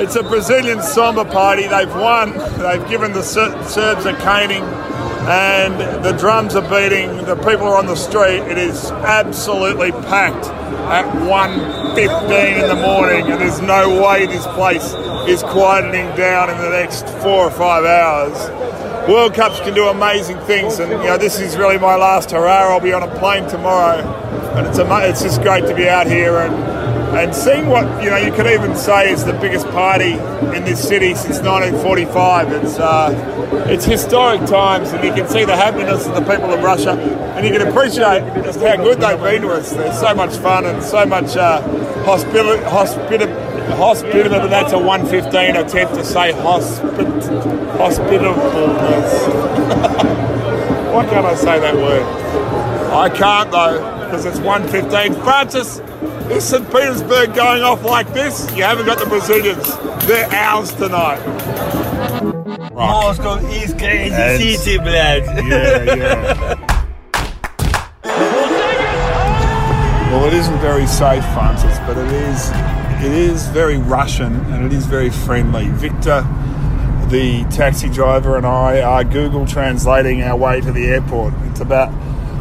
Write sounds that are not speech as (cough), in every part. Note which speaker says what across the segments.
Speaker 1: It's a Brazilian samba party. They've won. They've given the Ser- Serbs a caning, and the drums are beating. The people are on the street. It is absolutely packed at 1.15 in the morning, and there's no way this place is quietening down in the next four or five hours. World Cups can do amazing things, and you know this is really my last hurrah. I'll be on a plane tomorrow, and it's it's just great to be out here and and seeing what you know. You could even say is the biggest party in this city since 1945. It's uh, it's historic times, and you can see the happiness of the people of Russia, and you can appreciate just how good they've been to us. There's so much fun and so much uh, hospitali- hospita- hospitable. That's a 115 attempt to say hospit- hospitableness. (laughs) Why can't I say that word? I can't though, because it's 115. Francis, is St. Petersburg going off like this? You haven't got the Brazilians. They're ours tonight.
Speaker 2: Moscow is crazy
Speaker 1: And-
Speaker 2: city, блядь. (laughs)
Speaker 1: Yeah, yeah. Well, it isn't very safe, Francis, but it is. It is very Russian and it is very friendly. Victor, the taxi driver, and I are Google translating our way to the airport. It's about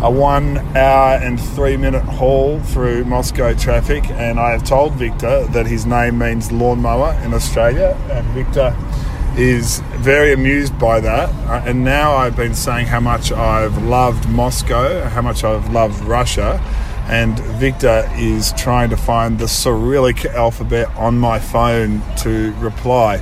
Speaker 1: a one hour and three minute haul through Moscow traffic, and I have told Victor that his name means lawnmower in Australia, and Victor is very amused by that. Uh, and now I've been saying how much I've loved Moscow, how much I've loved Russia. And Victor is trying to find the Cyrillic alphabet on my phone to reply.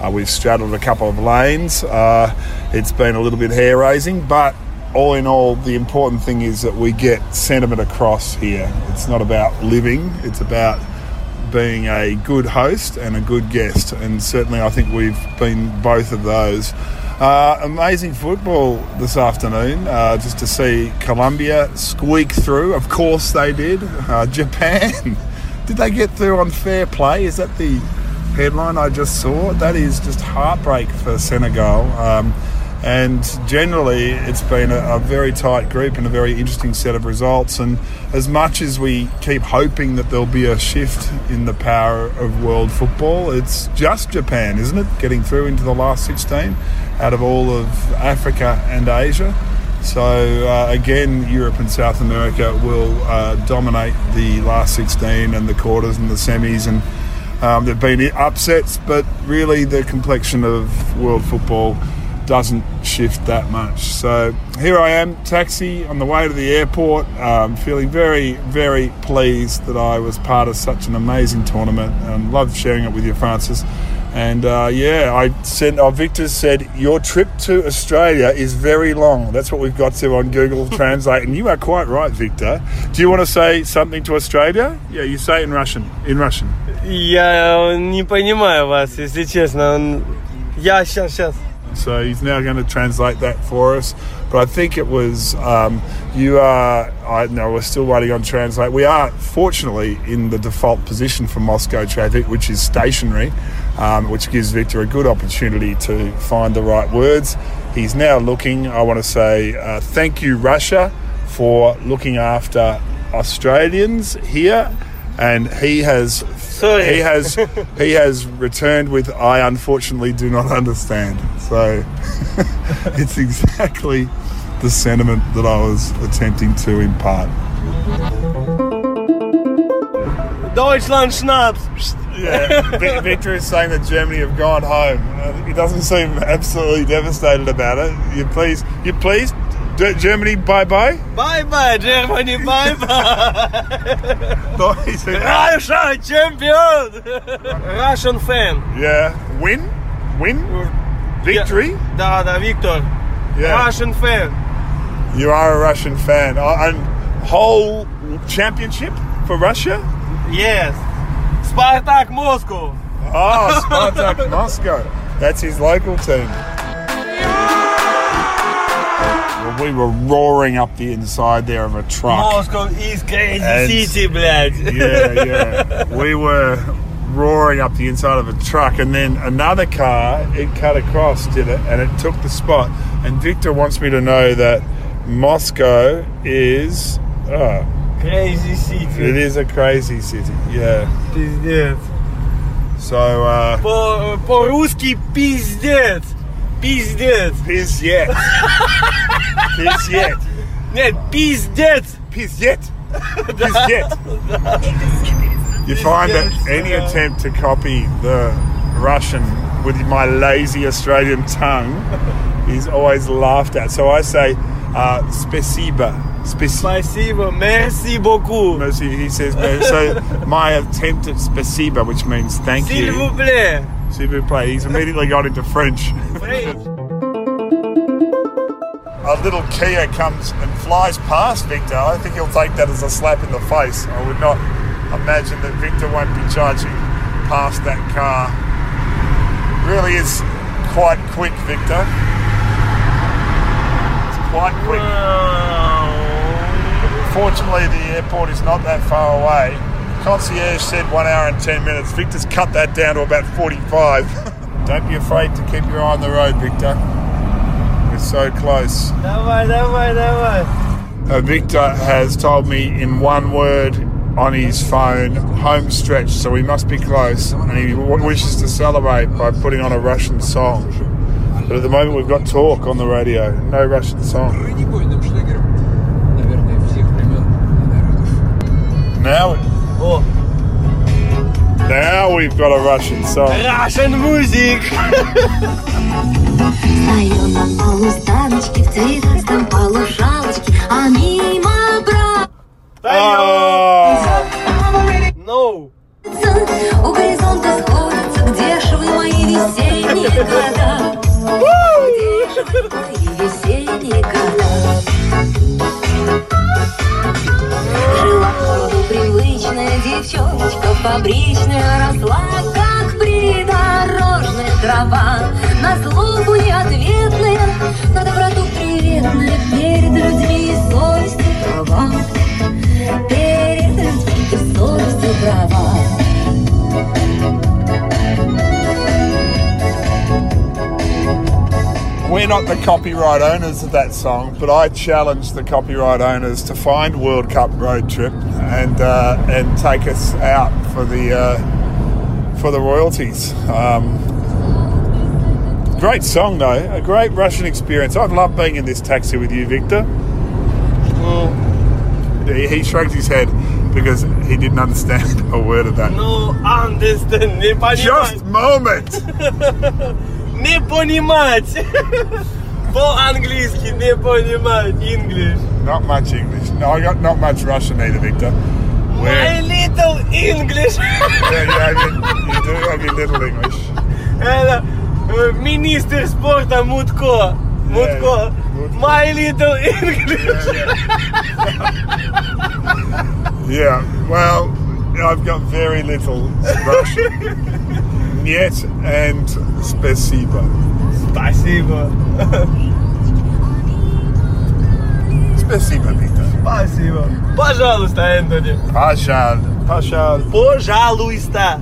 Speaker 1: Uh, we've straddled a couple of lanes. Uh, it's been a little bit hair raising, but all in all, the important thing is that we get sentiment across here. It's not about living, it's about being a good host and a good guest, and certainly I think we've been both of those. Uh, amazing football this afternoon, uh, just to see Colombia squeak through. Of course they did. Uh, Japan, (laughs) did they get through on fair play? Is that the headline I just saw? That is just heartbreak for Senegal. Um, and generally, it's been a, a very tight group and a very interesting set of results. And as much as we keep hoping that there'll be a shift in the power of world football, it's just Japan, isn't it? Getting through into the last 16 out of all of Africa and Asia. So, uh, again, Europe and South America will uh, dominate the last 16 and the quarters and the semis. And um, there have been upsets, but really the complexion of world football doesn't shift that much. So here I am, taxi on the way to the airport, um, feeling very, very pleased that I was part of such an amazing tournament and loved sharing it with you, Francis. And uh, yeah, I said, oh, Victor said, your trip to Australia is very long. That's what we've got to on Google (laughs) Translate. And you are quite right, Victor. Do you want to say something to Australia? Yeah, you say it in Russian. In Russian.
Speaker 2: Я не понимаю вас, если честно. Я сейчас, сейчас.
Speaker 1: So he's now going to translate that for us. But I think it was um, you are. I know we're still waiting on translate. We are fortunately in the default position for Moscow traffic, which is stationary, um, which gives Victor a good opportunity to find the right words. He's now looking. I want to say uh, thank you, Russia, for looking after Australians here, and he has
Speaker 2: Sorry.
Speaker 1: he has (laughs) he has returned with I unfortunately do not understand. So (laughs) it's exactly the sentiment that I was attempting to impart.
Speaker 2: Deutschland Schnaps.
Speaker 1: Yeah, Victor is saying that Germany have gone home. He doesn't seem absolutely devastated about it. You please, you please, Germany, bye bye.
Speaker 2: Bye bye, Germany, bye bye. (laughs) Russia champion, Russian fan.
Speaker 1: Yeah, win, win, victory.
Speaker 2: Da, da, Victor.
Speaker 1: Yeah.
Speaker 2: Russian fan.
Speaker 1: You are a Russian fan, uh, and whole championship for Russia.
Speaker 2: Yes, Spartak Moscow.
Speaker 1: Oh, Spartak (laughs) Moscow. That's his local team. Yeah! we were roaring up the inside there of a truck.
Speaker 2: Moscow is crazy
Speaker 1: And-
Speaker 2: city, блядь. (laughs)
Speaker 1: Yeah, yeah. We were roaring up the inside of a truck, and then another car, it cut across, did it, and it took the spot. And Victor wants me to know that Moscow is. Oh,
Speaker 2: Crazy
Speaker 1: it
Speaker 2: city.
Speaker 1: is a crazy city, yeah.
Speaker 2: Пиздец.
Speaker 1: So, uh,
Speaker 2: По- По-русски пиздец. Пиздец.
Speaker 1: Pizzet. Pizzet.
Speaker 2: Нет, пиздец.
Speaker 1: Pizzet. (laughs) Pizzet. You find that any attempt to copy the Russian with my lazy Australian tongue is always laughed at. So I say, uh, spasiba. Spasiba.
Speaker 2: Спасибо. Merci beaucoup.
Speaker 1: Mercy, He says, so my attempt at spasiba, which means thank
Speaker 2: S'il
Speaker 1: you.
Speaker 2: vous plaît.
Speaker 1: S'il vous plaît. He's immediately got into French.
Speaker 2: French.
Speaker 1: a little Kia comes and flies past Victor, I think he'll take that as a slap in the face. I would not imagine that Victor won't be charging past that car. Really is quite quick, Victor. It's quite quick. Fortunately, the airport is not that far away. Concierge said one hour and 10 minutes. Victor's cut that down to about 45. (laughs) Don't be afraid to keep your eye on the road, Victor We're so close.
Speaker 2: Давай, давай, давай.
Speaker 1: Uh, Victor has told me in one word on his phone, home stretch, so we must be close. And he w- wishes to celebrate by putting on a Russian song. But at the moment, we've got talk on the radio, no Russian song.
Speaker 3: бронебойным шлягером. Наверное, всех времен и народов.
Speaker 1: Now,
Speaker 2: О,
Speaker 1: now we've got a Russian song.
Speaker 2: Russian music. (laughs)
Speaker 4: Стою на полустаночке в цветастом полушалочке, а мимо
Speaker 1: Oh,
Speaker 2: No.
Speaker 4: у горизонта сходятся, где мои весенние года? Где мои весенние года? Жила в привычная девчоночка фабричная, росла как придорожная трава. На злобу неответная, на доброту приветная, перед людьми и совестью права. Перед людьми и совестью права.
Speaker 1: we're not the copyright owners of that song, but I challenge the copyright owners to find World Cup Road Trip and uh, and take us out for the uh, for the royalties. Um, great song though, a great Russian experience. I'd love being in this taxi with you, Victor. He, he shrugged his head because he didn't understand a word of that.
Speaker 2: No understand. Не
Speaker 1: Just
Speaker 2: понимать.
Speaker 1: moment. (laughs)
Speaker 2: Не понимать. (laughs) По-английски не понимать. English.
Speaker 1: Not much English. No, I got not much Russian either, Victor.
Speaker 2: My
Speaker 1: We're-
Speaker 2: little English.
Speaker 1: Yeah, you, have your, you (laughs) do have your little English.
Speaker 2: Это э, министр спорта Мутко. Мутко.
Speaker 1: Мутко.
Speaker 2: My little English.
Speaker 1: Yeah, well, I've got very little Russian. Нет and спасибо.
Speaker 2: Спасибо.
Speaker 1: Спасибо, Victor.
Speaker 2: Спасибо. Пожалуйста, Энтони.
Speaker 1: Пожал, пожал,
Speaker 2: Пожалуйста.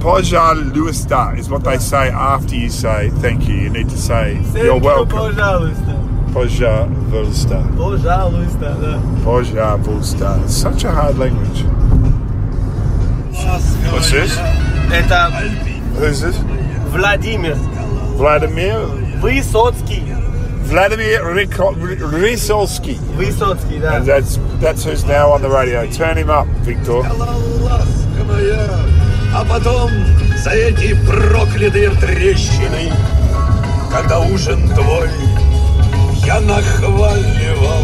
Speaker 1: пожалуйста is what they say after you say thank you. You need to say
Speaker 2: Thank
Speaker 1: you're
Speaker 2: you,
Speaker 1: welcome.
Speaker 2: Пожалуйста.
Speaker 1: Пожалуйста.
Speaker 2: Пожалуйста, да.
Speaker 1: Пожалуйста. It's such a hard language. What's this?
Speaker 2: Это
Speaker 1: Who's this?
Speaker 2: Владимир
Speaker 1: Vladimir
Speaker 2: Высоцкий.
Speaker 1: Vladimir Riko- R- Rysolsky.
Speaker 2: Высоцкий, да.
Speaker 1: And that's that's who's now on the radio. Turn him up, Victor.
Speaker 5: потом за эти проклятые трещины, когда ужин твой я нахваливал,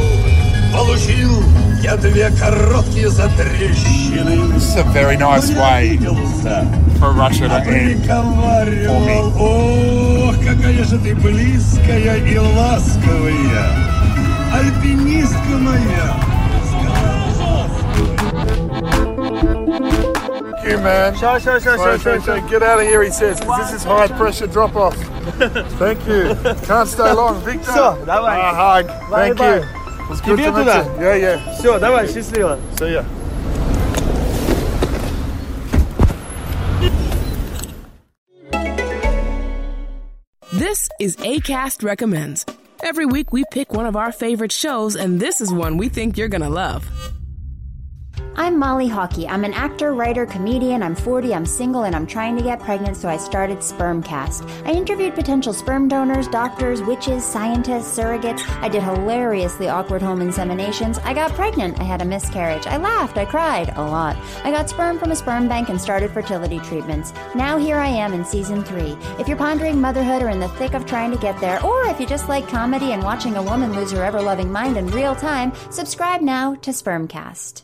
Speaker 5: получил я две короткие затрещины.
Speaker 1: This is a very nice way for Russia to end.
Speaker 5: приговаривал, ох, какая же ты близкая и ласковая, альпинистка моя.
Speaker 1: Thank you, man.
Speaker 2: Все, все, все,
Speaker 1: Sorry,
Speaker 2: все,
Speaker 1: sorry, sorry. Get out of here, he says, because this is high pressure drop off. Thank you. Can't stay (laughs) long, Victor.
Speaker 2: Всё, давай.
Speaker 1: A hug. Thank
Speaker 2: Bye-bye.
Speaker 1: you. It was good
Speaker 2: Тебе
Speaker 1: to meet
Speaker 2: туда?
Speaker 1: you. Yeah, yeah.
Speaker 2: Все, давай, счастливо.
Speaker 1: See ya.
Speaker 6: This is ACAST Recommends. Every week we pick one of our favorite shows, and this is one we think you're going to love.
Speaker 7: I'm Molly Hawkey. I'm an actor, writer, comedian. I'm 40, I'm single, and I'm trying to get pregnant, so I started Spermcast. I interviewed potential sperm donors, doctors, witches, scientists, surrogates. I did hilariously awkward home inseminations. I got pregnant. I had a miscarriage. I laughed. I cried. A lot. I got sperm from a sperm bank and started fertility treatments. Now here I am in season three. If you're pondering motherhood or in the thick of trying to get there, or if you just like comedy and watching a woman lose her ever loving mind in real time, subscribe now to Spermcast.